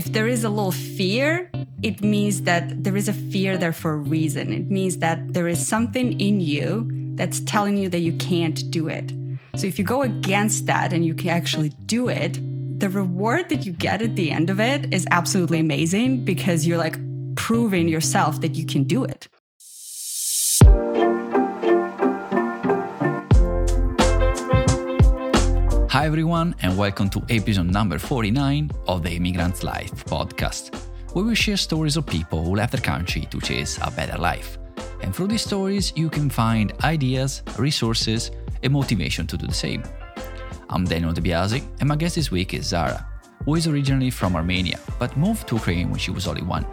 if there is a little fear, it means that there is a fear there for a reason. It means that there is something in you that's telling you that you can't do it. So if you go against that and you can actually do it, the reward that you get at the end of it is absolutely amazing because you're like proving yourself that you can do it. Hi, everyone, and welcome to episode number 49 of the Immigrant's Life podcast, where we share stories of people who left their country to chase a better life. And through these stories, you can find ideas, resources, and motivation to do the same. I'm Daniel DeBiase, and my guest this week is Zara, who is originally from Armenia but moved to Ukraine when she was only one.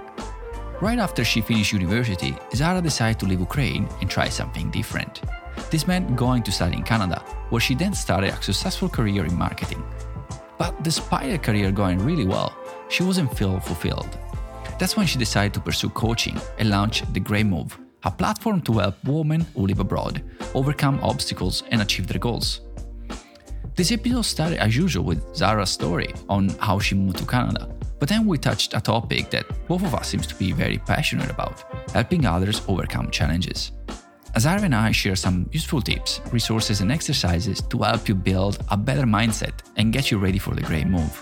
Right after she finished university, Zara decided to leave Ukraine and try something different. This meant going to study in Canada, where she then started a successful career in marketing. But despite her career going really well, she wasn't feel fulfilled. That's when she decided to pursue coaching and launch The Great Move, a platform to help women who live abroad overcome obstacles and achieve their goals. This episode started as usual with Zara's story on how she moved to Canada, but then we touched a topic that both of us seems to be very passionate about, helping others overcome challenges. Zara and I share some useful tips, resources, and exercises to help you build a better mindset and get you ready for the great move.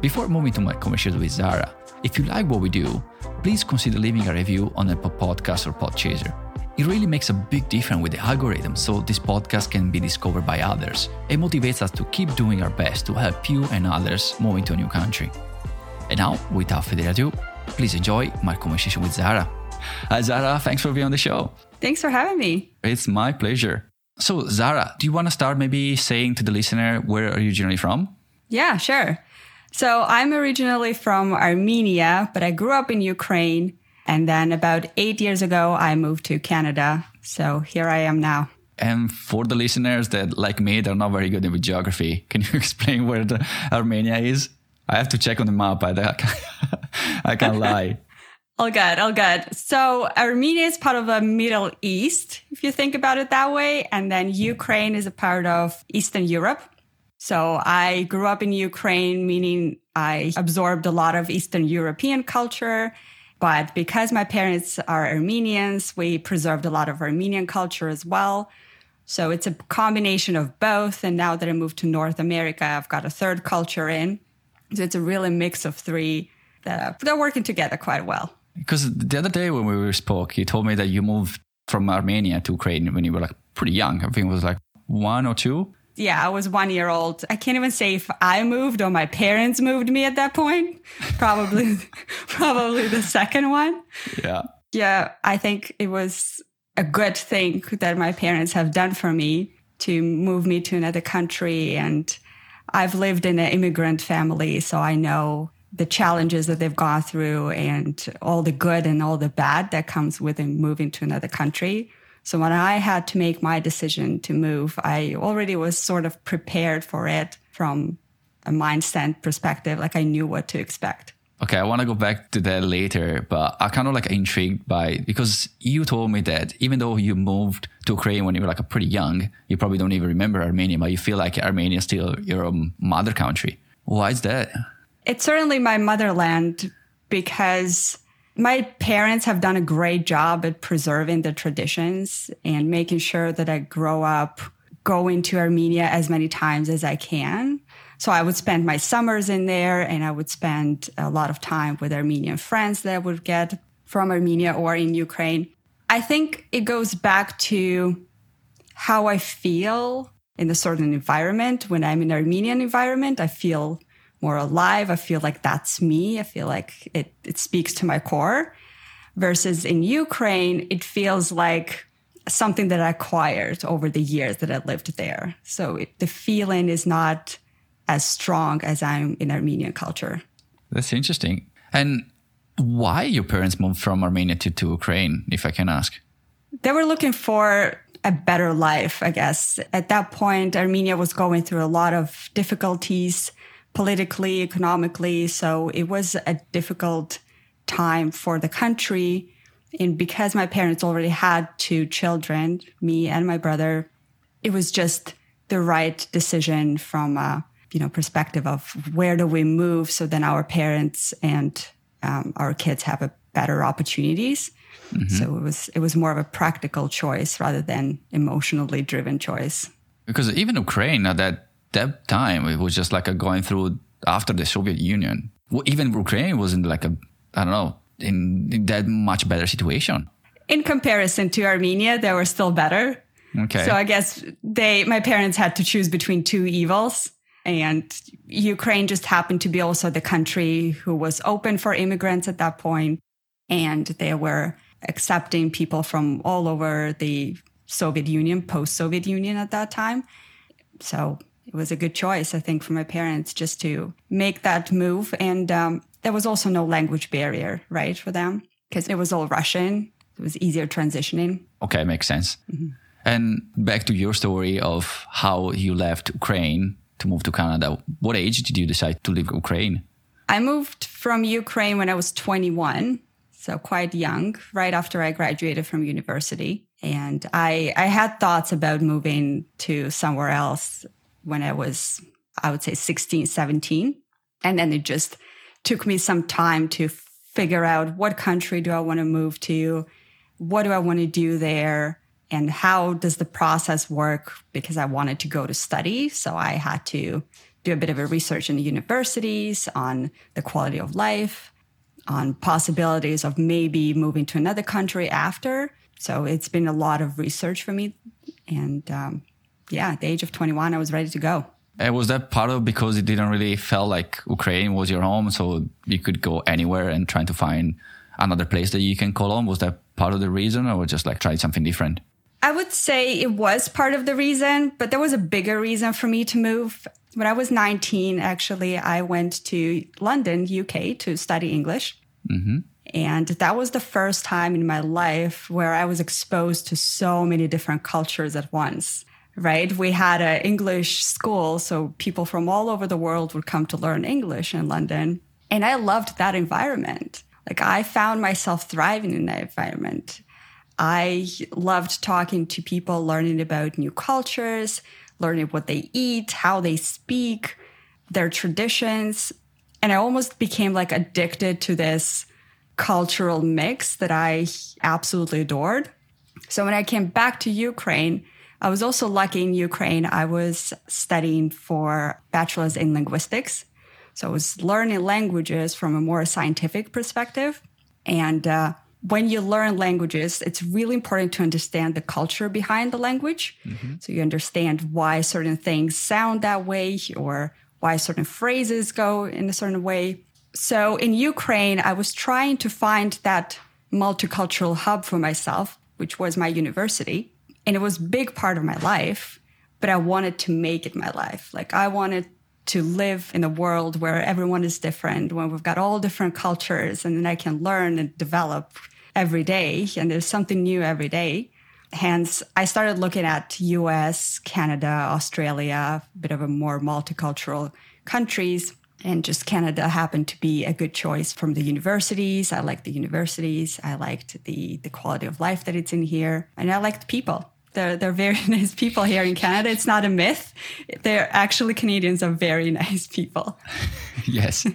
Before moving to my conversation with Zara, if you like what we do, please consider leaving a review on Apple Podcast or Podchaser. It really makes a big difference with the algorithm so this podcast can be discovered by others It motivates us to keep doing our best to help you and others move into a new country. And now, without further ado, please enjoy my conversation with Zara. Hi, Zara. Thanks for being on the show. Thanks for having me. It's my pleasure. So, Zara, do you want to start maybe saying to the listener where are you originally from? Yeah, sure. So, I'm originally from Armenia, but I grew up in Ukraine. And then about eight years ago, I moved to Canada. So, here I am now. And for the listeners that, like me, they're not very good with geography, can you explain where the Armenia is? I have to check on the map. I, I can't lie. All good, all good. So Armenia is part of the Middle East, if you think about it that way. And then Ukraine is a part of Eastern Europe. So I grew up in Ukraine, meaning I absorbed a lot of Eastern European culture. But because my parents are Armenians, we preserved a lot of Armenian culture as well. So it's a combination of both. And now that I moved to North America, I've got a third culture in. So it's a really mix of three that are working together quite well. Because the other day when we spoke, you told me that you moved from Armenia to Ukraine when you were like pretty young. I think it was like one or two. Yeah, I was one year old. I can't even say if I moved or my parents moved me at that point. Probably, probably the second one. Yeah. Yeah, I think it was a good thing that my parents have done for me to move me to another country. And I've lived in an immigrant family, so I know the challenges that they've gone through and all the good and all the bad that comes with moving to another country. So when I had to make my decision to move, I already was sort of prepared for it from a mindset perspective. Like I knew what to expect. Okay, I want to go back to that later, but I kind of like intrigued by because you told me that even though you moved to Ukraine when you were like pretty young, you probably don't even remember Armenia, but you feel like Armenia is still your um, mother country. Why is that? It's certainly my motherland because my parents have done a great job at preserving the traditions and making sure that I grow up going to Armenia as many times as I can. So I would spend my summers in there and I would spend a lot of time with Armenian friends that I would get from Armenia or in Ukraine. I think it goes back to how I feel in a certain environment. When I'm in an Armenian environment, I feel more alive. I feel like that's me. I feel like it, it speaks to my core. Versus in Ukraine, it feels like something that I acquired over the years that I lived there. So it, the feeling is not as strong as I'm in Armenian culture. That's interesting. And why your parents moved from Armenia to, to Ukraine, if I can ask? They were looking for a better life, I guess. At that point, Armenia was going through a lot of difficulties politically, economically. So it was a difficult time for the country. And because my parents already had two children, me and my brother, it was just the right decision from a you know, perspective of where do we move so then our parents and um, our kids have a better opportunities. Mm-hmm. So it was it was more of a practical choice rather than emotionally driven choice. Because even Ukraine at that that time it was just like a going through after the Soviet Union. Even Ukraine was in like a I don't know in, in that much better situation. In comparison to Armenia, they were still better. Okay. So I guess they my parents had to choose between two evils. And Ukraine just happened to be also the country who was open for immigrants at that point. And they were accepting people from all over the Soviet Union, post Soviet Union at that time. So it was a good choice, I think, for my parents just to make that move. And um, there was also no language barrier, right, for them because it was all Russian. It was easier transitioning. Okay, makes sense. Mm-hmm. And back to your story of how you left Ukraine to move to Canada. What age did you decide to leave Ukraine? I moved from Ukraine when I was 21, so quite young, right after I graduated from university. And I, I had thoughts about moving to somewhere else when I was, I would say 16, 17. And then it just took me some time to figure out what country do I want to move to? What do I want to do there? and how does the process work because I wanted to go to study. So I had to do a bit of a research in the universities on the quality of life, on possibilities of maybe moving to another country after. So it's been a lot of research for me. And um, yeah, at the age of 21, I was ready to go. And was that part of because it didn't really feel like Ukraine was your home, so you could go anywhere and trying to find another place that you can call home? Was that part of the reason, or just like try something different? I would say it was part of the reason, but there was a bigger reason for me to move. When I was 19, actually, I went to London, UK to study English. Mm-hmm. And that was the first time in my life where I was exposed to so many different cultures at once, right? We had an English school, so people from all over the world would come to learn English in London. And I loved that environment. Like I found myself thriving in that environment. I loved talking to people, learning about new cultures, learning what they eat, how they speak, their traditions. And I almost became like addicted to this cultural mix that I absolutely adored. So when I came back to Ukraine, I was also lucky in Ukraine. I was studying for bachelor's in linguistics. So I was learning languages from a more scientific perspective. And uh, when you learn languages, it's really important to understand the culture behind the language. Mm-hmm. So you understand why certain things sound that way or why certain phrases go in a certain way. So in Ukraine, I was trying to find that multicultural hub for myself, which was my university. And it was big part of my life, but I wanted to make it my life. Like I wanted to live in a world where everyone is different, when we've got all different cultures, and then I can learn and develop every day and there's something new every day. Hence, I started looking at US, Canada, Australia, a bit of a more multicultural countries. And just Canada happened to be a good choice from the universities. I liked the universities. I liked the, the quality of life that it's in here. And I liked people. They're, they're very nice people here in Canada. It's not a myth. They're actually Canadians are very nice people. yes.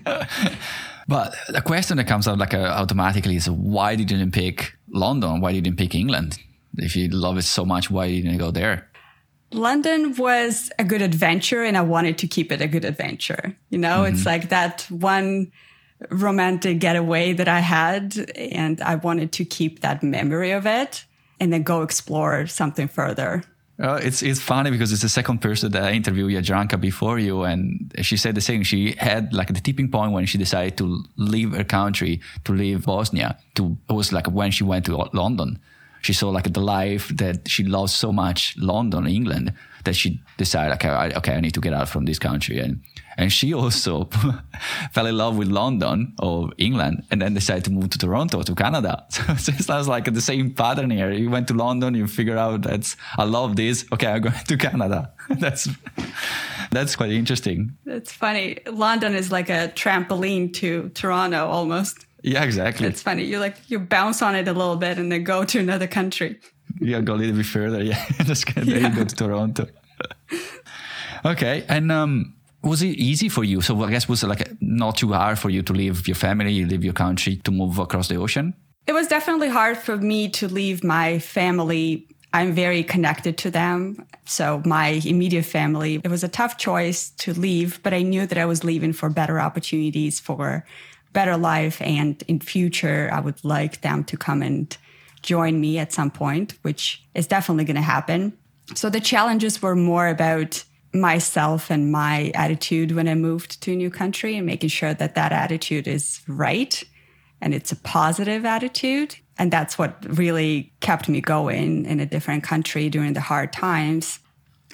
But the question that comes up like uh, automatically is why did you pick London? Why didn't you pick England? If you love it so much, why didn't you go there? London was a good adventure and I wanted to keep it a good adventure. You know, mm-hmm. it's like that one romantic getaway that I had and I wanted to keep that memory of it and then go explore something further. Uh, it's it's funny because it's the second person that I interviewed Jadranka before you, and she said the same. She had like the tipping point when she decided to leave her country to leave Bosnia. To it was like when she went to London. She saw like the life that she loved so much, London, England, that she decided, okay, I, okay, I need to get out from this country. And and she also fell in love with London or England and then decided to move to Toronto, to Canada. So it sounds like the same pattern here. You went to London, you figure out that I love this. Okay, I'm going to Canada. that's, that's quite interesting. That's funny. London is like a trampoline to Toronto almost. Yeah, exactly. It's funny. You like, you bounce on it a little bit and then go to another country. Yeah, go a little bit further. Yeah. Just yeah. then you go to Toronto. okay. And, um, Was it easy for you? So I guess was it like not too hard for you to leave your family, leave your country, to move across the ocean? It was definitely hard for me to leave my family. I'm very connected to them. So my immediate family, it was a tough choice to leave, but I knew that I was leaving for better opportunities, for better life. And in future, I would like them to come and join me at some point, which is definitely going to happen. So the challenges were more about myself and my attitude when I moved to a new country and making sure that that attitude is right and it's a positive attitude. And that's what really kept me going in a different country during the hard times.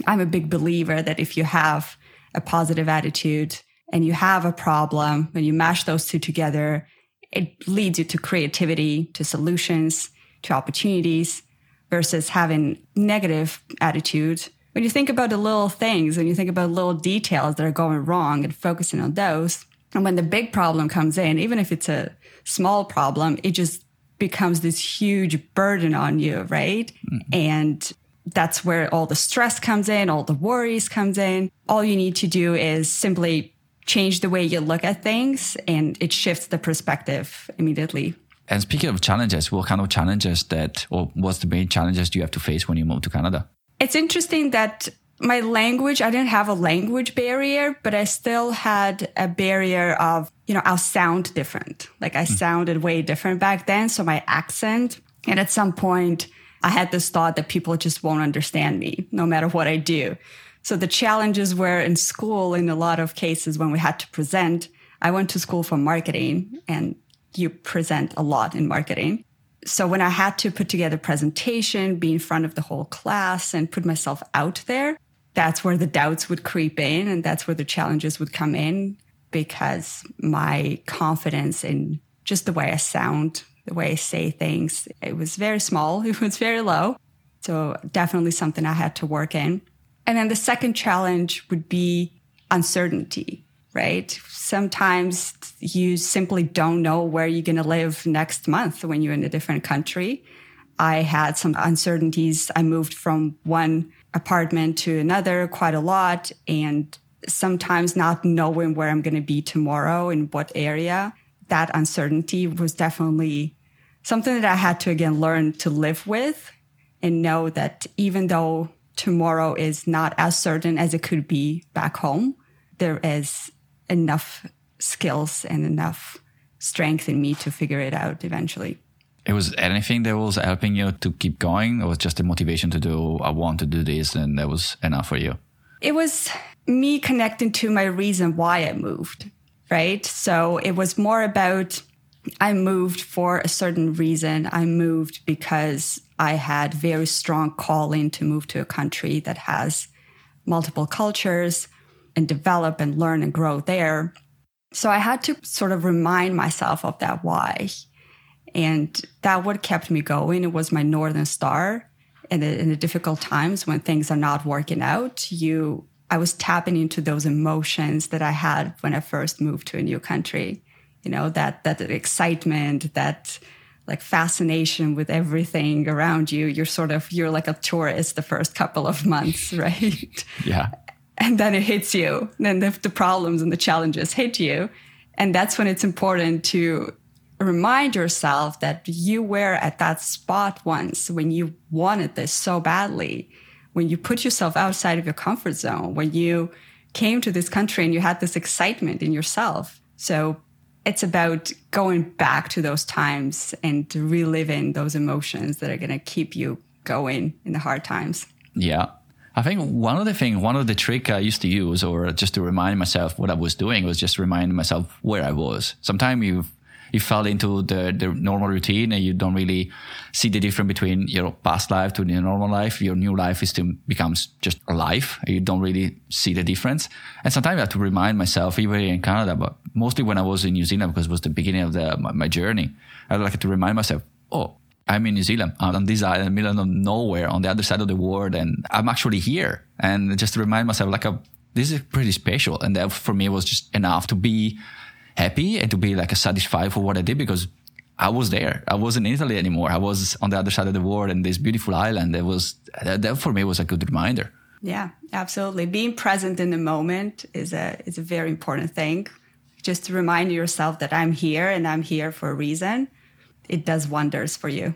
I'm a big believer that if you have a positive attitude and you have a problem, when you mash those two together, it leads you to creativity, to solutions, to opportunities versus having negative attitude. When you think about the little things and you think about little details that are going wrong and focusing on those, and when the big problem comes in, even if it's a small problem, it just becomes this huge burden on you, right? Mm-hmm. And that's where all the stress comes in, all the worries comes in. All you need to do is simply change the way you look at things and it shifts the perspective immediately. And speaking of challenges, what kind of challenges that, or what's the main challenges do you have to face when you move to Canada? It's interesting that my language, I didn't have a language barrier, but I still had a barrier of, you know, I'll sound different. Like I mm. sounded way different back then. So my accent, and at some point, I had this thought that people just won't understand me no matter what I do. So the challenges were in school, in a lot of cases, when we had to present, I went to school for marketing and you present a lot in marketing. So when I had to put together presentation, be in front of the whole class and put myself out there, that's where the doubts would creep in and that's where the challenges would come in because my confidence in just the way I sound, the way I say things, it was very small. It was very low. So definitely something I had to work in. And then the second challenge would be uncertainty right? Sometimes you simply don't know where you're going to live next month when you're in a different country. I had some uncertainties. I moved from one apartment to another quite a lot and sometimes not knowing where I'm going to be tomorrow in what area. That uncertainty was definitely something that I had to again learn to live with and know that even though tomorrow is not as certain as it could be back home, there is enough skills and enough strength in me to figure it out eventually. It was anything that was helping you to keep going, or was just a motivation to do, I want to do this, and that was enough for you? It was me connecting to my reason why I moved, right? So it was more about I moved for a certain reason. I moved because I had very strong calling to move to a country that has multiple cultures, and develop and learn and grow there. So I had to sort of remind myself of that why. And that what kept me going. It was my Northern Star. And in the difficult times when things are not working out, you, I was tapping into those emotions that I had when I first moved to a new country. You know, that, that excitement, that like fascination with everything around you. You're sort of, you're like a tourist the first couple of months, right? Yeah and then it hits you. Then the, the problems and the challenges hit you. And that's when it's important to remind yourself that you were at that spot once when you wanted this so badly, when you put yourself outside of your comfort zone, when you came to this country and you had this excitement in yourself. So it's about going back to those times and reliving those emotions that are going to keep you going in the hard times. Yeah. I think one of the thing, one of the trick I used to use, or just to remind myself what I was doing, was just reminding myself where I was. Sometimes you you fell into the, the normal routine and you don't really see the difference between your past life to your normal life. Your new life is still becomes just a life. You don't really see the difference. And sometimes I have to remind myself, even in Canada, but mostly when I was in New Zealand, because it was the beginning of the, my, my journey, I like to remind myself, oh, I'm in New Zealand, I'm on this island, middle of nowhere, on the other side of the world, and I'm actually here. And just to remind myself, like, a, this is pretty special. And that for me was just enough to be happy and to be like a satisfied for what I did because I was there. I wasn't in Italy anymore. I was on the other side of the world and this beautiful island. That was that, that for me was a good reminder. Yeah, absolutely. Being present in the moment is a is a very important thing. Just to remind yourself that I'm here and I'm here for a reason. It does wonders for you.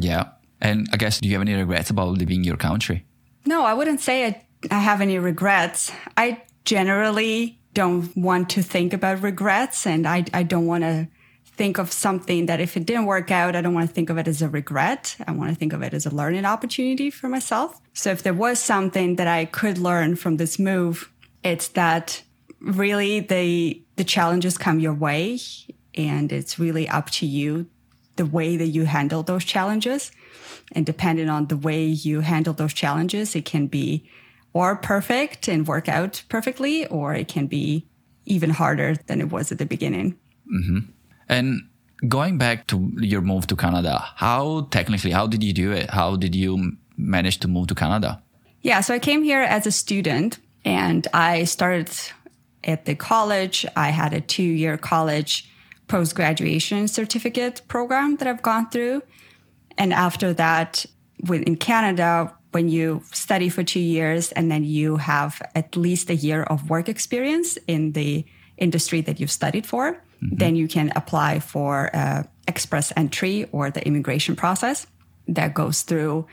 Yeah. And I guess do you have any regrets about leaving your country? No, I wouldn't say I, I have any regrets. I generally don't want to think about regrets and I, I don't want to think of something that if it didn't work out, I don't want to think of it as a regret. I want to think of it as a learning opportunity for myself. So if there was something that I could learn from this move, it's that really the, the challenges come your way and it's really up to you the way that you handle those challenges. And depending on the way you handle those challenges, it can be or perfect and work out perfectly, or it can be even harder than it was at the beginning. Mm-hmm. And going back to your move to Canada, how technically, how did you do it? How did you manage to move to Canada? Yeah, so I came here as a student and I started at the college. I had a two year college post graduation certificate program that I've gone through. And after that, in Canada, when you study for two years and then you have at least a year of work experience in the industry that you've studied for, mm-hmm. then you can apply for uh, express entry or the immigration process that goes through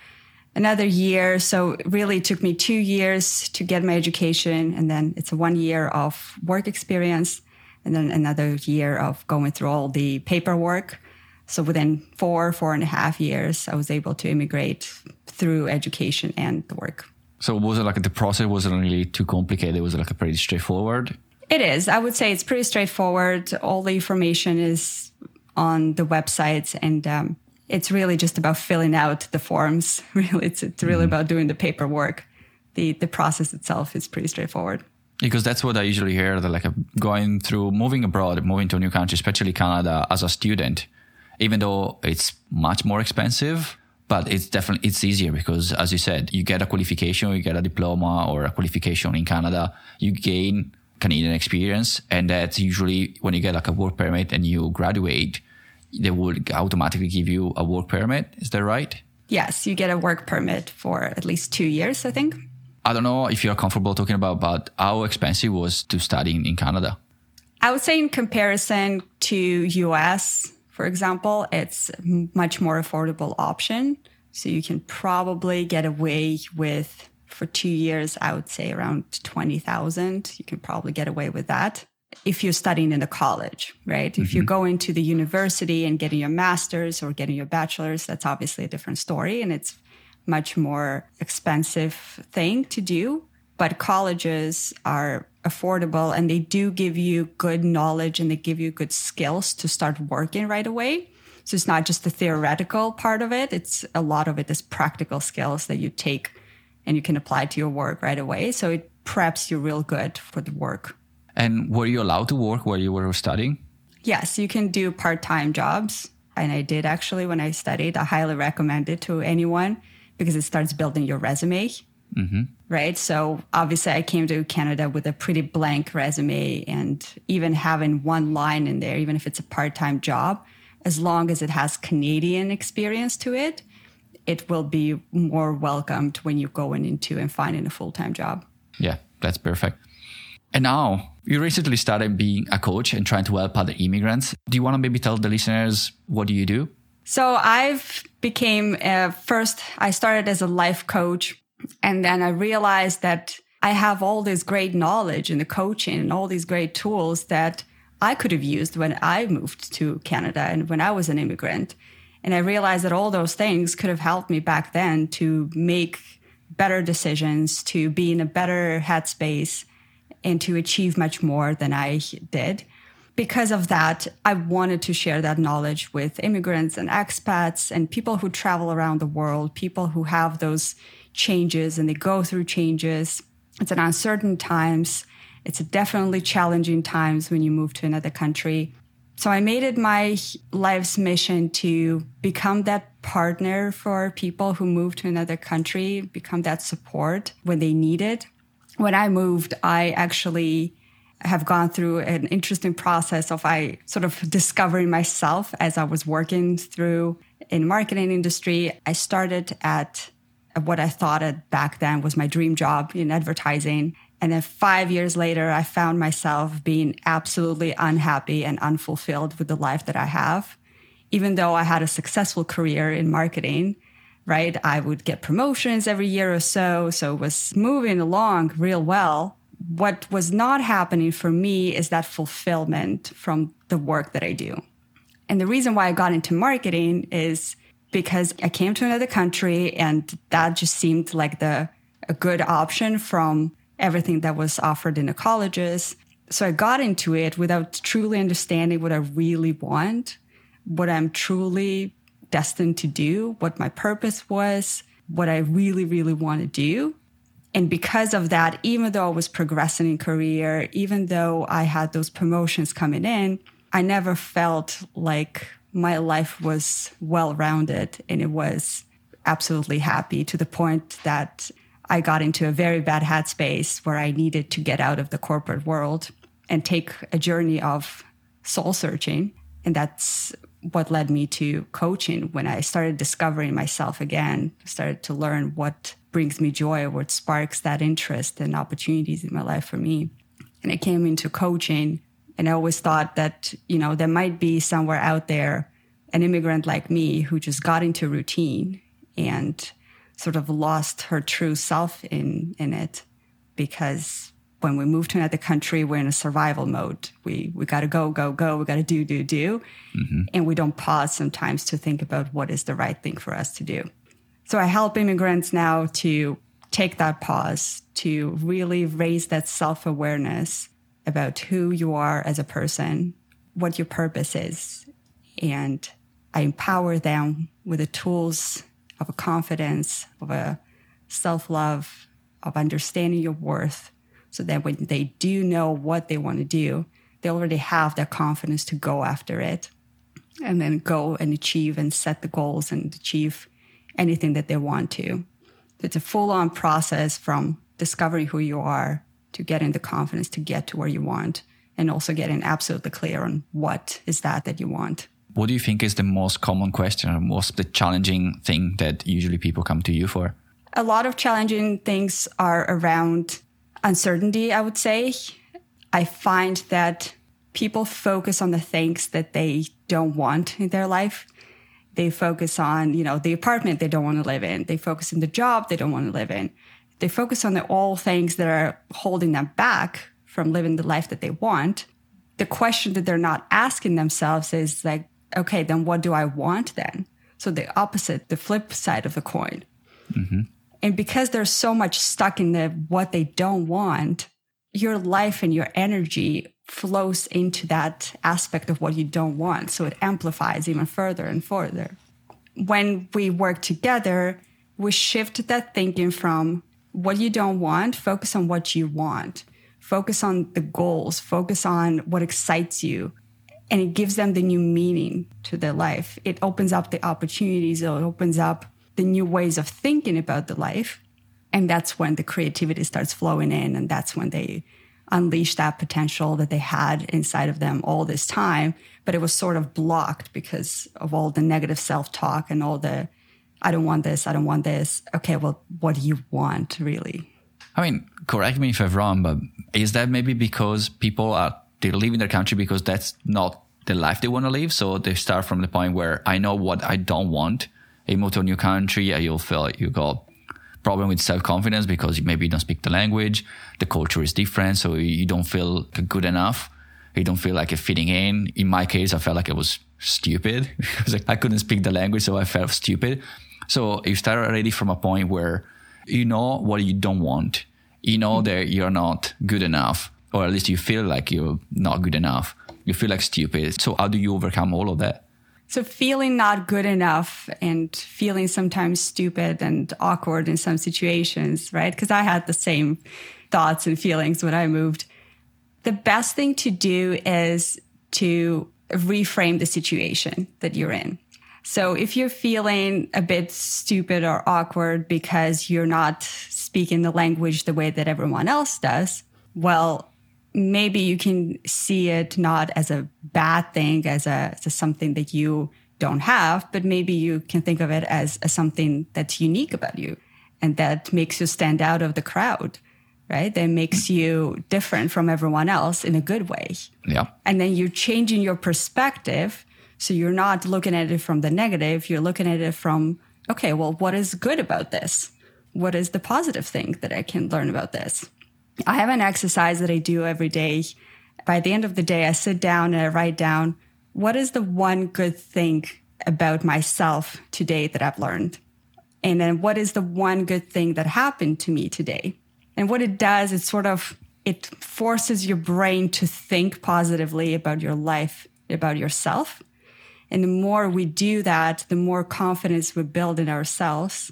another year. So it really took me two years to get my education. And then it's a one year of work experience and then another year of going through all the paperwork. So within four, four and a half years, I was able to immigrate through education and the work. So was it like the process wasn't really too complicated? It was like a pretty straightforward. It is. I would say it's pretty straightforward. All the information is on the websites and um, it's really just about filling out the forms. Really, it's it's really mm-hmm. about doing the paperwork. the The process itself is pretty straightforward. Because that's what I usually hear. That like going through moving abroad, moving to a new country, especially Canada, as a student, even though it's much more expensive, but it's definitely it's easier because as you said you get a qualification you get a diploma or a qualification in canada you gain canadian experience and that's usually when you get like a work permit and you graduate they will automatically give you a work permit is that right yes you get a work permit for at least two years i think i don't know if you're comfortable talking about but how expensive was to study in canada i would say in comparison to us for example, it's much more affordable option. So you can probably get away with for two years, I would say around 20,000. You can probably get away with that if you're studying in a college, right? Mm-hmm. If you're going to the university and getting your master's or getting your bachelor's, that's obviously a different story and it's much more expensive thing to do. But colleges are affordable and they do give you good knowledge and they give you good skills to start working right away. So it's not just the theoretical part of it. It's a lot of it is practical skills that you take and you can apply to your work right away. So it preps you real good for the work. And were you allowed to work while you were studying? Yes, you can do part-time jobs. And I did actually when I studied. I highly recommend it to anyone because it starts building your resume. Mm-hmm. Right. So obviously, I came to Canada with a pretty blank resume, and even having one line in there, even if it's a part time job, as long as it has Canadian experience to it, it will be more welcomed when you're going into and finding a full time job. Yeah, that's perfect. And now you recently started being a coach and trying to help other immigrants. Do you want to maybe tell the listeners what do you do? So I've became a, first. I started as a life coach and then I realized that I have all this great knowledge in the coaching and all these great tools that I could have used when I moved to Canada and when I was an immigrant. And I realized that all those things could have helped me back then to make better decisions, to be in a better headspace, and to achieve much more than I did. Because of that, I wanted to share that knowledge with immigrants and expats and people who travel around the world, people who have those changes and they go through changes. It's an uncertain times. It's definitely challenging times when you move to another country. So I made it my life's mission to become that partner for people who move to another country, become that support when they need it. When I moved, I actually have gone through an interesting process of I sort of discovering myself as I was working through in marketing industry. I started at what I thought at back then was my dream job in advertising. And then five years later, I found myself being absolutely unhappy and unfulfilled with the life that I have. Even though I had a successful career in marketing, right? I would get promotions every year or so. So it was moving along real well. What was not happening for me is that fulfillment from the work that I do. And the reason why I got into marketing is because I came to another country and that just seemed like the a good option from everything that was offered in the colleges. So I got into it without truly understanding what I really want, what I'm truly destined to do, what my purpose was, what I really, really want to do. And because of that, even though I was progressing in career, even though I had those promotions coming in, I never felt like my life was well rounded and it was absolutely happy to the point that I got into a very bad headspace where I needed to get out of the corporate world and take a journey of soul searching. And that's what led me to coaching when I started discovering myself again, started to learn what brings me joy, what sparks that interest and opportunities in my life for me. And I came into coaching and I always thought that, you know, there might be somewhere out there an immigrant like me who just got into routine and sort of lost her true self in, in it because when we move to another country, we're in a survival mode. We we got to go, go, go. We got to do, do, do, mm-hmm. and we don't pause sometimes to think about what is the right thing for us to do. So I help immigrants now to take that pause to really raise that self awareness about who you are as a person, what your purpose is, and I empower them with the tools of a confidence, of a self love, of understanding your worth so that when they do know what they want to do, they already have that confidence to go after it and then go and achieve and set the goals and achieve anything that they want to. It's a full on process from discovering who you are to getting the confidence to get to where you want and also getting absolutely clear on what is that that you want. What do you think is the most common question or most the challenging thing that usually people come to you for? A lot of challenging things are around uncertainty, I would say. I find that people focus on the things that they don't want in their life. They focus on, you know, the apartment they don't want to live in. They focus on the job they don't want to live in. They focus on the all things that are holding them back from living the life that they want. The question that they're not asking themselves is like, okay, then what do I want then? So the opposite, the flip side of the coin. Mm-hmm. And because there's so much stuck in the what they don't want, your life and your energy flows into that aspect of what you don't want. So it amplifies even further and further. When we work together, we shift that thinking from what you don't want, focus on what you want, focus on the goals, focus on what excites you. And it gives them the new meaning to their life. It opens up the opportunities, it opens up the new ways of thinking about the life. And that's when the creativity starts flowing in. And that's when they unleash that potential that they had inside of them all this time. But it was sort of blocked because of all the negative self talk and all the, I don't want this, I don't want this. Okay, well, what do you want really? I mean, correct me if I'm wrong, but is that maybe because people are, they're leaving their country because that's not the life they want to live? So they start from the point where I know what I don't want you move to a new country, you'll feel like you got problem with self-confidence because maybe you don't speak the language, the culture is different, so you don't feel good enough. You don't feel like you're fitting in. In my case, I felt like I was stupid because I couldn't speak the language, so I felt stupid. So you start already from a point where you know what you don't want. You know mm-hmm. that you're not good enough, or at least you feel like you're not good enough. You feel like stupid. So how do you overcome all of that? So feeling not good enough and feeling sometimes stupid and awkward in some situations, right? Because I had the same thoughts and feelings when I moved. The best thing to do is to reframe the situation that you're in. So if you're feeling a bit stupid or awkward because you're not speaking the language the way that everyone else does, well, maybe you can see it not as a bad thing, as a, as a something that you don't have, but maybe you can think of it as, as something that's unique about you. and that makes you stand out of the crowd, right? That makes you different from everyone else in a good way. Yeah. And then you're changing your perspective. So you're not looking at it from the negative, you're looking at it from, okay, well, what is good about this? What is the positive thing that I can learn about this? I have an exercise that I do every day. By the end of the day, I sit down and I write down what is the one good thing about myself today that I've learned? And then what is the one good thing that happened to me today? And what it does, it sort of it forces your brain to think positively about your life, about yourself. And the more we do that, the more confidence we build in ourselves.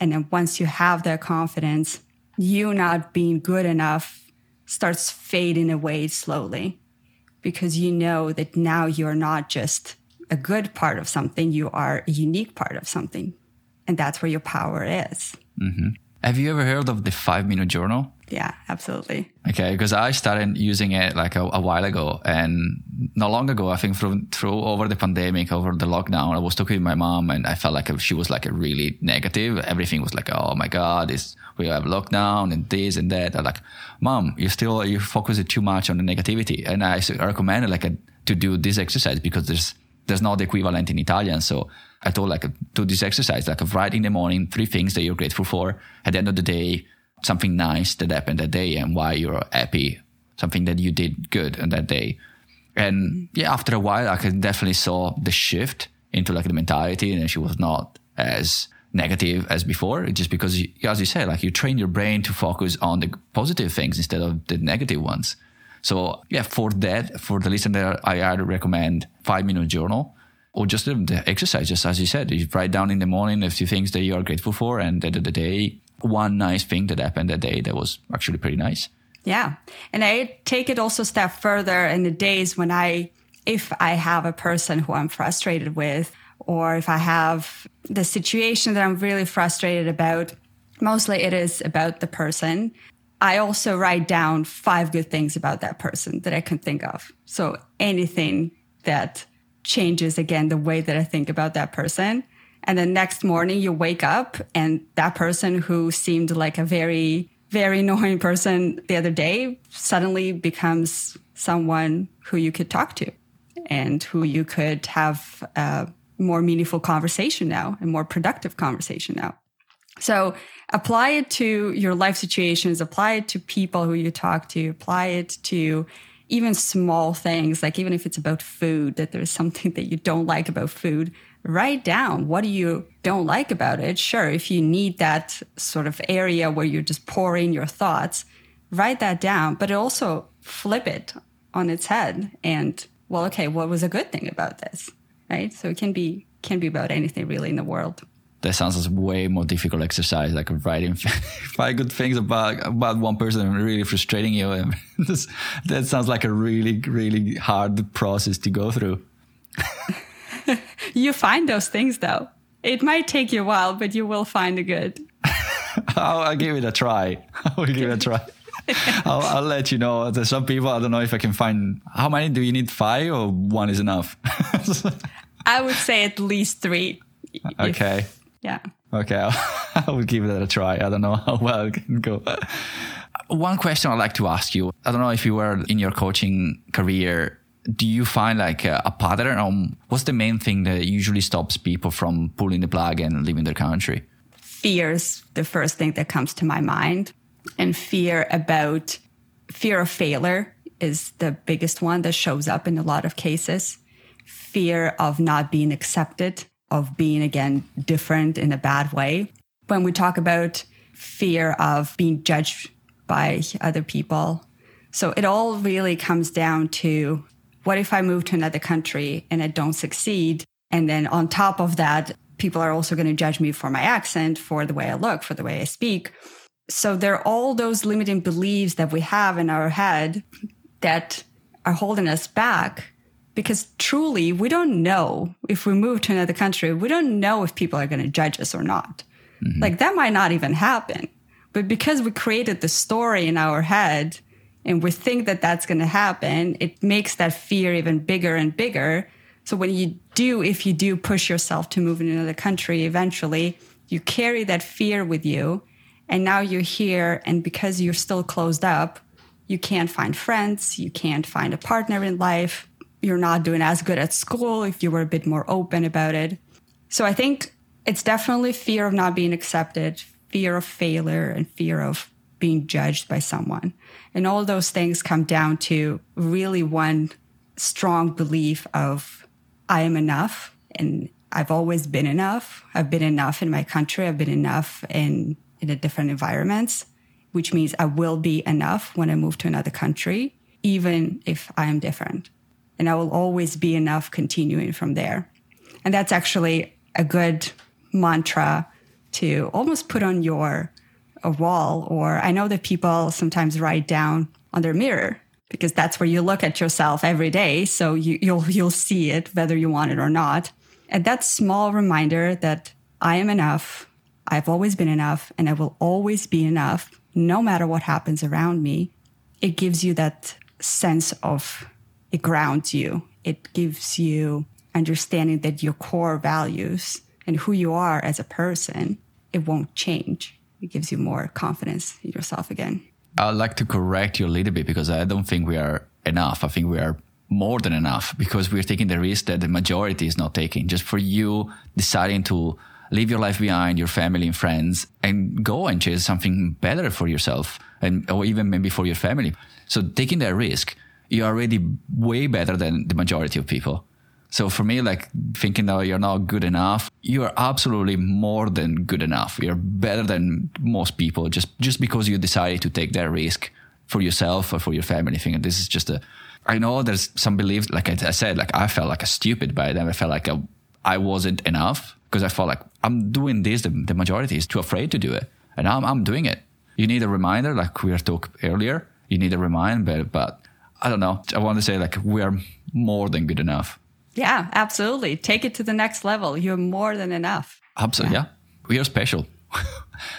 And then once you have that confidence, you not being good enough starts fading away slowly because you know that now you're not just a good part of something, you are a unique part of something. And that's where your power is. Mm-hmm. Have you ever heard of the five minute journal? Yeah, absolutely. Okay, because I started using it like a, a, while ago, and not long ago, I think through through over the pandemic, over the lockdown, I was talking with my mom, and I felt like she was like a really negative. Everything was like, oh my god, this we have lockdown and this and that. I'm like, mom, you still you focus too much on the negativity, and I recommended like a, to do this exercise because there's there's not the equivalent in Italian. So I told like do this exercise, like write in the morning three things that you're grateful for. At the end of the day, something nice that happened that day and why you're happy, something that you did good on that day. And yeah, after a while, I could definitely saw the shift into like the mentality, and she was not as negative as before. Just because, as you said, like you train your brain to focus on the positive things instead of the negative ones. So yeah, for that, for the listener, I either recommend five minute journal or just the exercise, just as you said, you write down in the morning a few things that you are grateful for, and at the the day, one nice thing that happened that day that was actually pretty nice. Yeah, and I take it also a step further in the days when I, if I have a person who I'm frustrated with, or if I have the situation that I'm really frustrated about, mostly it is about the person. I also write down five good things about that person that I can think of. So anything that changes again the way that I think about that person. And then next morning you wake up and that person who seemed like a very, very annoying person the other day suddenly becomes someone who you could talk to and who you could have a more meaningful conversation now, a more productive conversation now. So apply it to your life situations, apply it to people who you talk to, apply it to even small things, like even if it's about food, that there's something that you don't like about food, write down what do you don't like about it. Sure, if you need that sort of area where you just pour in your thoughts, write that down, but also flip it on its head and well, okay, what was a good thing about this? Right? So it can be can be about anything really in the world that sounds like way more difficult exercise, like writing five good things about about one person and really frustrating you. And that sounds like a really, really hard process to go through. you find those things though. It might take you a while, but you will find a good. I'll, I'll, give it a try. I'll give it a try. I'll, I'll, let you know. There's some people, I don't know if I can find, how many do you need? Five or one is enough? I would say at least three. Okay. If, yeah. Okay, I will give that a try. I don't know how well it can go. One question I'd like to ask you. I don't know if you were in your coaching career, do you find like a, a pattern on what's the main thing that usually stops people from pulling the plug and leaving their country? Fear is the first thing that comes to my mind. And fear about fear of failure is the biggest one that shows up in a lot of cases. Fear of not being accepted of being again different in a bad way. When we talk about fear of being judged by other people. So it all really comes down to what if I move to another country and I don't succeed? And then on top of that, people are also going to judge me for my accent, for the way I look, for the way I speak. So there are all those limiting beliefs that we have in our head that are holding us back because truly we don't know if we move to another country, we don't know if people are going to judge us or not. Mm-hmm. Like that might not even happen. But because we created the story in our head and we think that that's going to happen, it makes that fear even bigger and bigger. So when you do, if you do push yourself to move in another country, eventually You carry that fear with you. And now you're here. And because you're still closed up, you can't find friends. You can't find a partner in life. You're not doing as good at school if you were a bit more open about it. So I think it's definitely fear of not being accepted, fear of failure, and fear of being judged by someone. And all those things come down to really one strong belief of I am enough and I've always been enough. I've been enough in my country. I've been enough in, in different environments, which means I will be enough when I move to another country, even if I am different. And I will always be enough continuing from there. And that's actually a good mantra to almost put on your a wall or I know that people sometimes write down on their mirror because that's where you look at yourself every day. So you, you'll, you'll see it whether you want it or not. And that small reminder that I am enough. I've always been enough and I will always be enough no matter what happens around me. It gives you that sense of it grounds you. It gives you understanding that your core values and who you are as a person, it won't change. It gives you more confidence in yourself again. I'd like to correct you a little bit because I don't think we are enough. I think we are more than enough because we're taking the risk that the majority is not taking. Just for you deciding to leave your life behind, your family and friends, and go and chase something better for yourself and or even maybe for your family. So taking that risk, you're already way better than the majority of people. So for me, like thinking that you're not good enough, you are absolutely more than good enough. You're better than most people just, just because you decided to take that risk for yourself or for your family. I think this is just a, I know there's some beliefs, like I said, like I felt like a stupid by then. I felt like I, I wasn't enough because I felt like I'm doing this. The, the majority is too afraid to do it. And I'm, I'm doing it. You need a reminder, like we were talking earlier. You need a reminder, but, but I don't know. I want to say like we are more than good enough. Yeah, absolutely. Take it to the next level. You're more than enough. Absolutely. Yeah. yeah. We are special.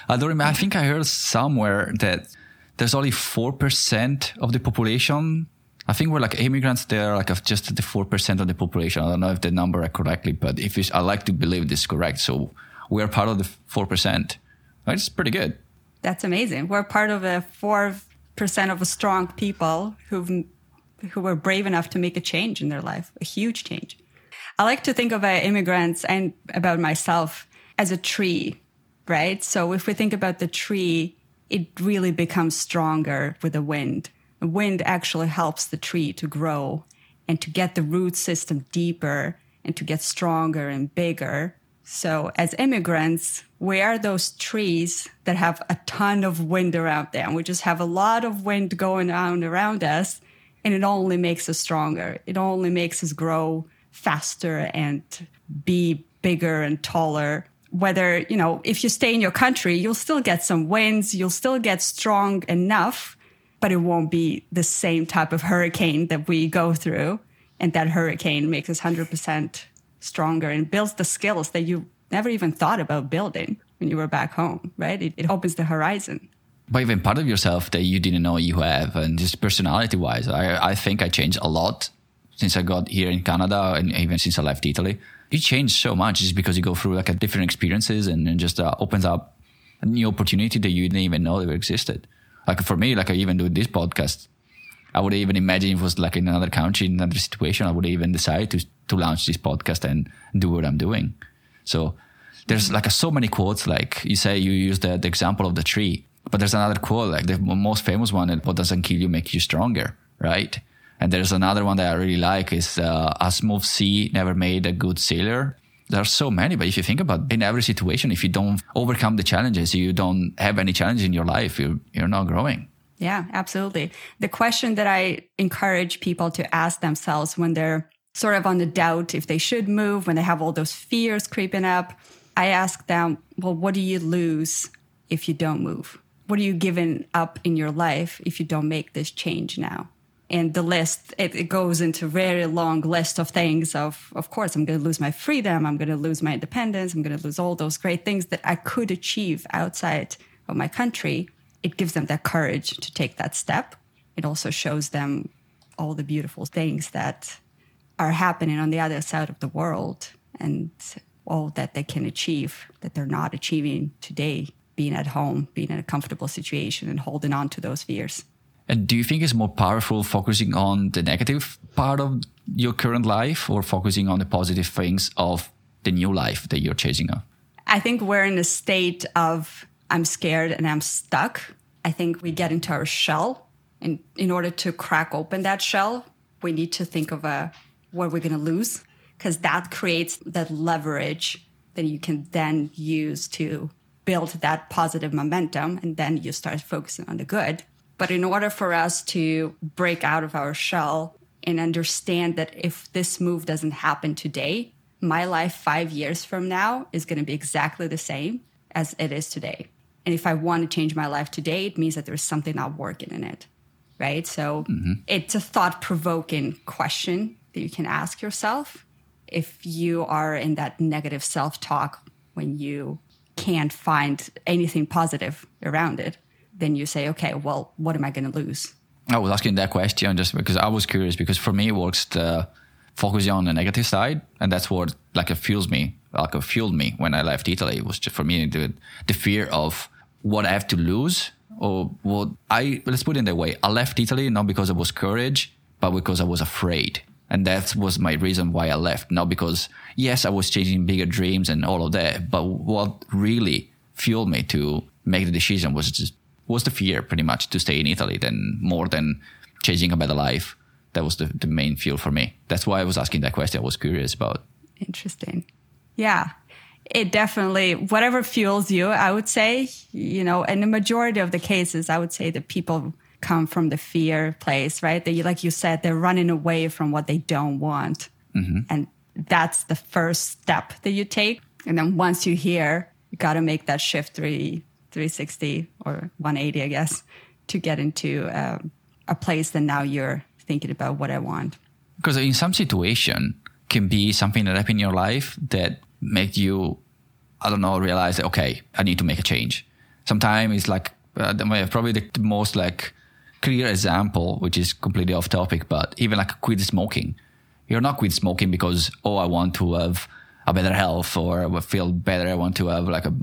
I don't remember. I think I heard somewhere that there's only 4% of the population. I think we're like immigrants there, like of just the 4% of the population. I don't know if the number are correctly, but if I like to believe this correct. So we're part of the 4%. It's pretty good. That's amazing. We're part of a 4% of strong people who've who were brave enough to make a change in their life, a huge change. I like to think about uh, immigrants and about myself as a tree, right? So if we think about the tree, it really becomes stronger with the wind. The wind actually helps the tree to grow and to get the root system deeper and to get stronger and bigger. So as immigrants, we are those trees that have a ton of wind around them. We just have a lot of wind going on around us and it only makes us stronger. It only makes us grow faster and be bigger and taller. Whether, you know, if you stay in your country, you'll still get some winds, you'll still get strong enough, but it won't be the same type of hurricane that we go through. And that hurricane makes us 100% stronger and builds the skills that you never even thought about building when you were back home, right? It, it opens the horizon. But even part of yourself that you didn't know you have and just personality wise I, I think i changed a lot since i got here in canada and even since i left italy. You change so much just because you go through like a different experiences and, and just uh, opens up a new opportunity that you didn't even know ever existed. Like for me like i even do this podcast i would even imagine if it was like in another country in another situation i would even decide to to launch this podcast and do what i'm doing so there's like a, so many quotes like you say you use the, the example of the tree but there's another quote, like the most famous one, what doesn't kill you makes you stronger, right? And there's another one that I really like is uh, a smooth sea never made a good sailor. There are so many, but if you think about it, in every situation, if you don't overcome the challenges, you don't have any challenge in your life, you're, you're not growing. Yeah, absolutely. The question that I encourage people to ask themselves when they're sort of on the doubt if they should move, when they have all those fears creeping up, I ask them, well, what do you lose if you don't move? what are you giving up in your life if you don't make this change now? And the list, it, it goes into very long list of things of, of course, I'm going to lose my freedom. I'm going to lose my independence. I'm going to lose all those great things that I could achieve outside of my country. It gives them that courage to take that step. It also shows them all the beautiful things that are happening on the other side of the world and all that they can achieve that they're not achieving today, being at home, being in a comfortable situation, and holding on to those fears. And do you think it's more powerful focusing on the negative part of your current life or focusing on the positive things of the new life that you're chasing? Of? I think we're in a state of I'm scared and I'm stuck. I think we get into our shell. And in order to crack open that shell, we need to think of a what we're going to lose because that creates that leverage that you can then use to build that positive momentum and then you start focusing on the good. But in order for us to break out of our shell and understand that if this move doesn't happen today, my life five years from now is going to be exactly the same as it is today. And if I want to change my life today, it means that there's something not working in it. Right. So mm-hmm. it's a thought provoking question that you can ask yourself if you are in that negative self talk when you can't find anything positive around it, then you say, okay, well, what am I going to lose? I was asking that question just because I was curious because for me it works to focusing on the negative side, and that's what like it fuels me, like it fueled me when I left Italy. It was just for me the the fear of what I have to lose or what I let's put it in that way. I left Italy not because it was courage, but because I was afraid. And that was my reason why I left. Not because, yes, I was chasing bigger dreams and all of that, but what really fueled me to make the decision was just was the fear pretty much to stay in Italy than more than chasing a better life. That was the, the main fuel for me. That's why I was asking that question. I was curious about. Interesting. Yeah. It definitely, whatever fuels you, I would say, you know, in the majority of the cases, I would say the people come from the fear place, right? They, like you said, they're running away from what they don't want. Mm-hmm. And that's the first step that you take. And then once you hear, you got to make that shift three, 360 or 180, I guess, to get into um, a place that now you're thinking about what I want. Because in some situation can be something that happened in your life that make you, I don't know, realize okay, I need to make a change. Sometimes it's like, uh, probably the most like clear example, which is completely off topic, but even like quit smoking. You're not quit smoking because, oh, I want to have a better health or feel better. I want to have like a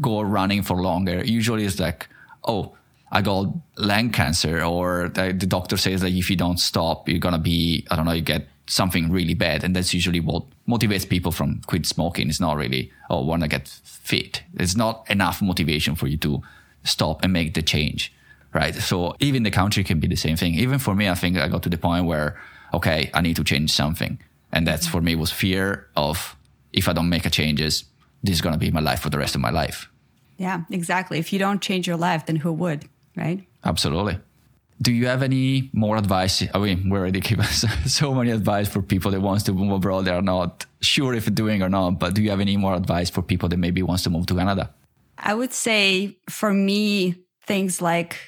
go running for longer. Usually it's like, oh, I got lung cancer or the, the doctor says that if you don't stop, you're going to be, I don't know, you get something really bad. And that's usually what motivates people from quit smoking. It's not really, oh, want to get fit. It's not enough motivation for you to stop and make the change right? So even the country can be the same thing. Even for me, I think I got to the point where, okay, I need to change something. And that's for me was fear of if I don't make a changes, this is going to be my life for the rest of my life. Yeah, exactly. If you don't change your life, then who would, right? Absolutely. Do you have any more advice? I mean, we already gave us so many advice for people that wants to move abroad. They are not sure if doing or not, but do you have any more advice for people that maybe wants to move to Canada? I would say for me, things like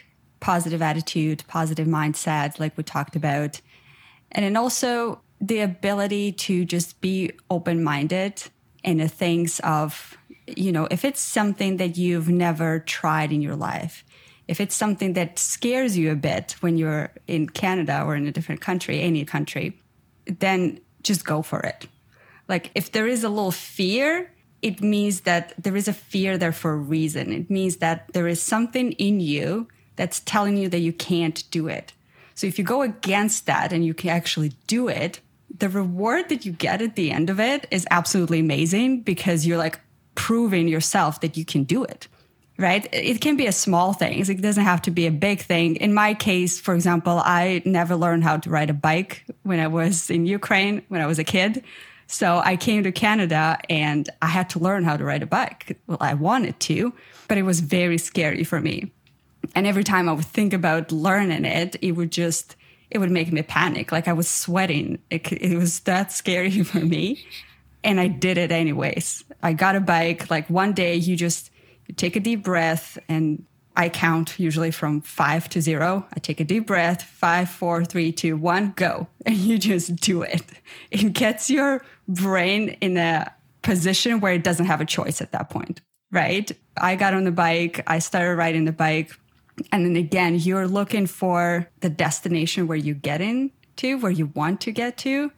positive attitude, positive mindset, like we talked about. And then also the ability to just be open minded in the things of, you know, if it's something that you've never tried in your life, if it's something that scares you a bit when you're in Canada or in a different country, any country, then just go for it. Like if there is a little fear, it means that there is a fear there for a reason. It means that there is something in you that's telling you that you can't do it. So if you go against that and you can actually do it, the reward that you get at the end of it is absolutely amazing because you're like proving yourself that you can do it. Right? It can be a small thing. It doesn't have to be a big thing. In my case, for example, I never learned how to ride a bike when I was in Ukraine, when I was a kid. So I came to Canada and I had to learn how to ride a bike. Well, I wanted to, but it was very scary for me. And every time I would think about learning it, it would just, it would make me panic. Like I was sweating. It, it was that scary for me. And I did it anyways. I got a bike. Like one day you just take a deep breath and I count usually from five to zero. I take a deep breath, five, four, three, two, one, go. And you just do it. It gets your brain in a position where it doesn't have a choice at that point, right? I got on the bike. I started riding the bike. And then again, you're looking for the destination where you get in to, where you want to get to.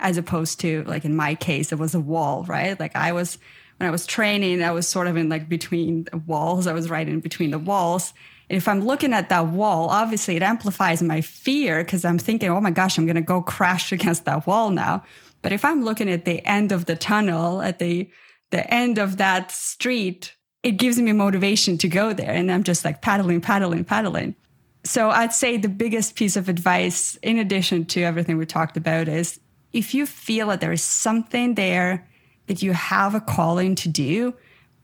as opposed to like in my case, it was a wall, right? Like I was, when I was training, I was sort of in like between walls. I was right in between the walls. And if I'm looking at that wall, obviously it amplifies my fear because I'm thinking, oh my gosh, I'm going to go crash against that wall now. But if I'm looking at the end of the tunnel, at the, the end of that street, it gives me motivation to go there. And I'm just like paddling, paddling, paddling. So I'd say the biggest piece of advice, in addition to everything we talked about, is if you feel that there is something there that you have a calling to do,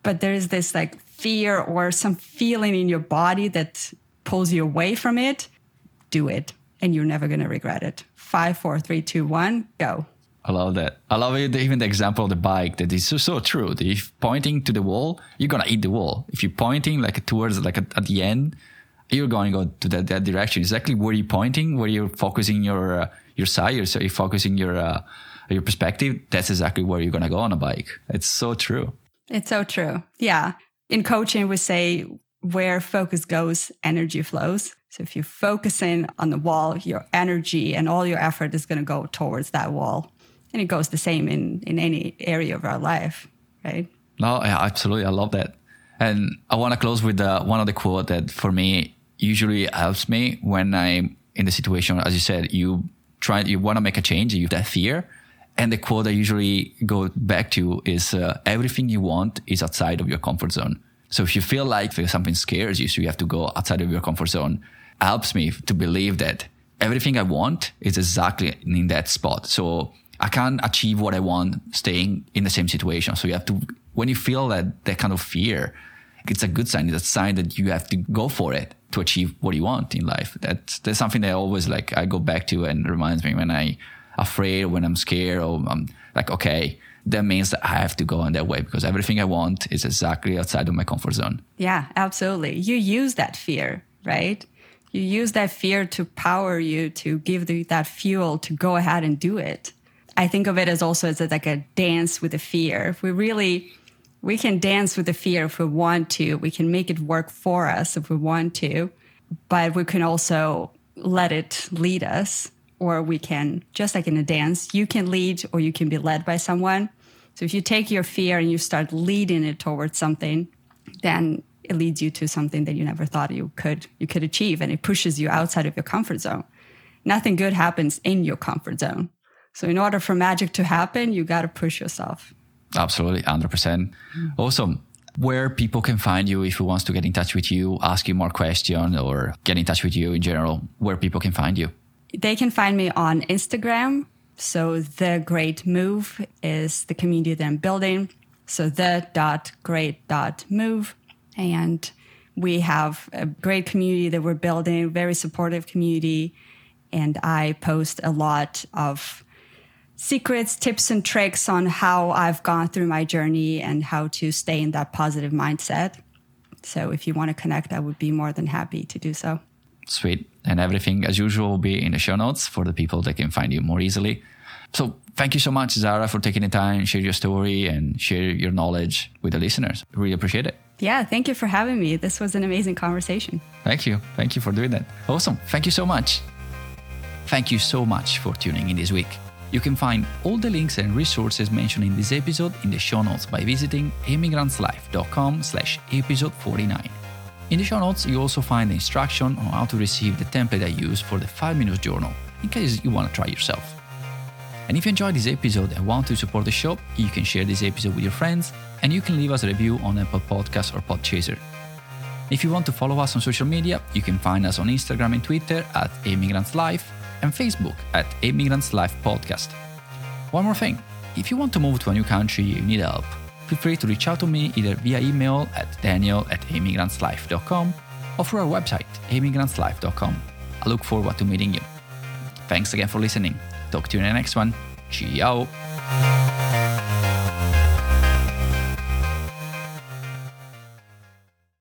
but there's this like fear or some feeling in your body that pulls you away from it, do it. And you're never going to regret it. Five, four, three, two, one, go. I love that. I love it, even the example of the bike that is so, so true. If pointing to the wall, you're going to hit the wall. If you're pointing like towards like at, at the end, you're going to go to that, that direction. Exactly where you're pointing, where you're focusing your, uh, your side, so you're focusing your, uh, your perspective. That's exactly where you're going to go on a bike. It's so true. It's so true. Yeah. In coaching, we say where focus goes, energy flows. So if you're focusing on the wall, your energy and all your effort is going to go towards that wall. And it goes the same in, in any area of our life, right? No, yeah, absolutely. I love that. And I want to close with uh, one of the quote that for me usually helps me when I'm in the situation, as you said, you try, you want to make a change, you have that fear. And the quote I usually go back to is uh, everything you want is outside of your comfort zone. So if you feel like something scares you, so you have to go outside of your comfort zone, helps me to believe that everything I want is exactly in that spot. So I can't achieve what I want staying in the same situation. So you have to, when you feel that, that kind of fear, it's a good sign. It's a sign that you have to go for it to achieve what you want in life. That's, that's something that I always like, I go back to and reminds me when I afraid, when I'm scared, or I'm like, okay, that means that I have to go in that way because everything I want is exactly outside of my comfort zone. Yeah, absolutely. You use that fear, right? You use that fear to power you, to give the, that fuel to go ahead and do it. I think of it as also as like a dance with the fear. If we really, we can dance with the fear if we want to. We can make it work for us if we want to, but we can also let it lead us or we can, just like in a dance, you can lead or you can be led by someone. So if you take your fear and you start leading it towards something, then it leads you to something that you never thought you could you could achieve and it pushes you outside of your comfort zone. Nothing good happens in your comfort zone. So in order for magic to happen, you got to push yourself. Absolutely, 100%. Awesome. Where people can find you if who wants to get in touch with you, ask you more questions or get in touch with you in general, where people can find you they can find me on Instagram. So the great move is the community that I'm building. So the dot great dot move. And we have a great community that we're building, very supportive community. And I post a lot of secrets, tips, and tricks on how I've gone through my journey and how to stay in that positive mindset. So if you want to connect, I would be more than happy to do so. Sweet. And everything, as usual, will be in the show notes for the people that can find you more easily. So thank you so much, Zara, for taking the time, share your story and share your knowledge with the listeners. Really appreciate it. Yeah, thank you for having me. This was an amazing conversation. Thank you. Thank you for doing that. Awesome. Thank you so much. Thank you so much for tuning in this week. You can find all the links and resources mentioned in this episode in the show notes by visiting emigrantlife.com slash episode 49. In the show notes, you also find the instruction on how to receive the template I use for the 5 minutes journal, in case you want to try yourself. And if you enjoyed this episode and want to support the show, you can share this episode with your friends, and you can leave us a review on Apple Podcasts or Podchaser. If you want to follow us on social media, you can find us on Instagram and Twitter at Immigrants Life and Facebook at Immigrants Life Podcast. One more thing if you want to move to a new country, you need help feel free to reach out to me either via email at daniel at emigrantlife.com or through our website, emigrantlife.com. I look forward to meeting you. Thanks again for listening. Talk to you in the next one. Ciao.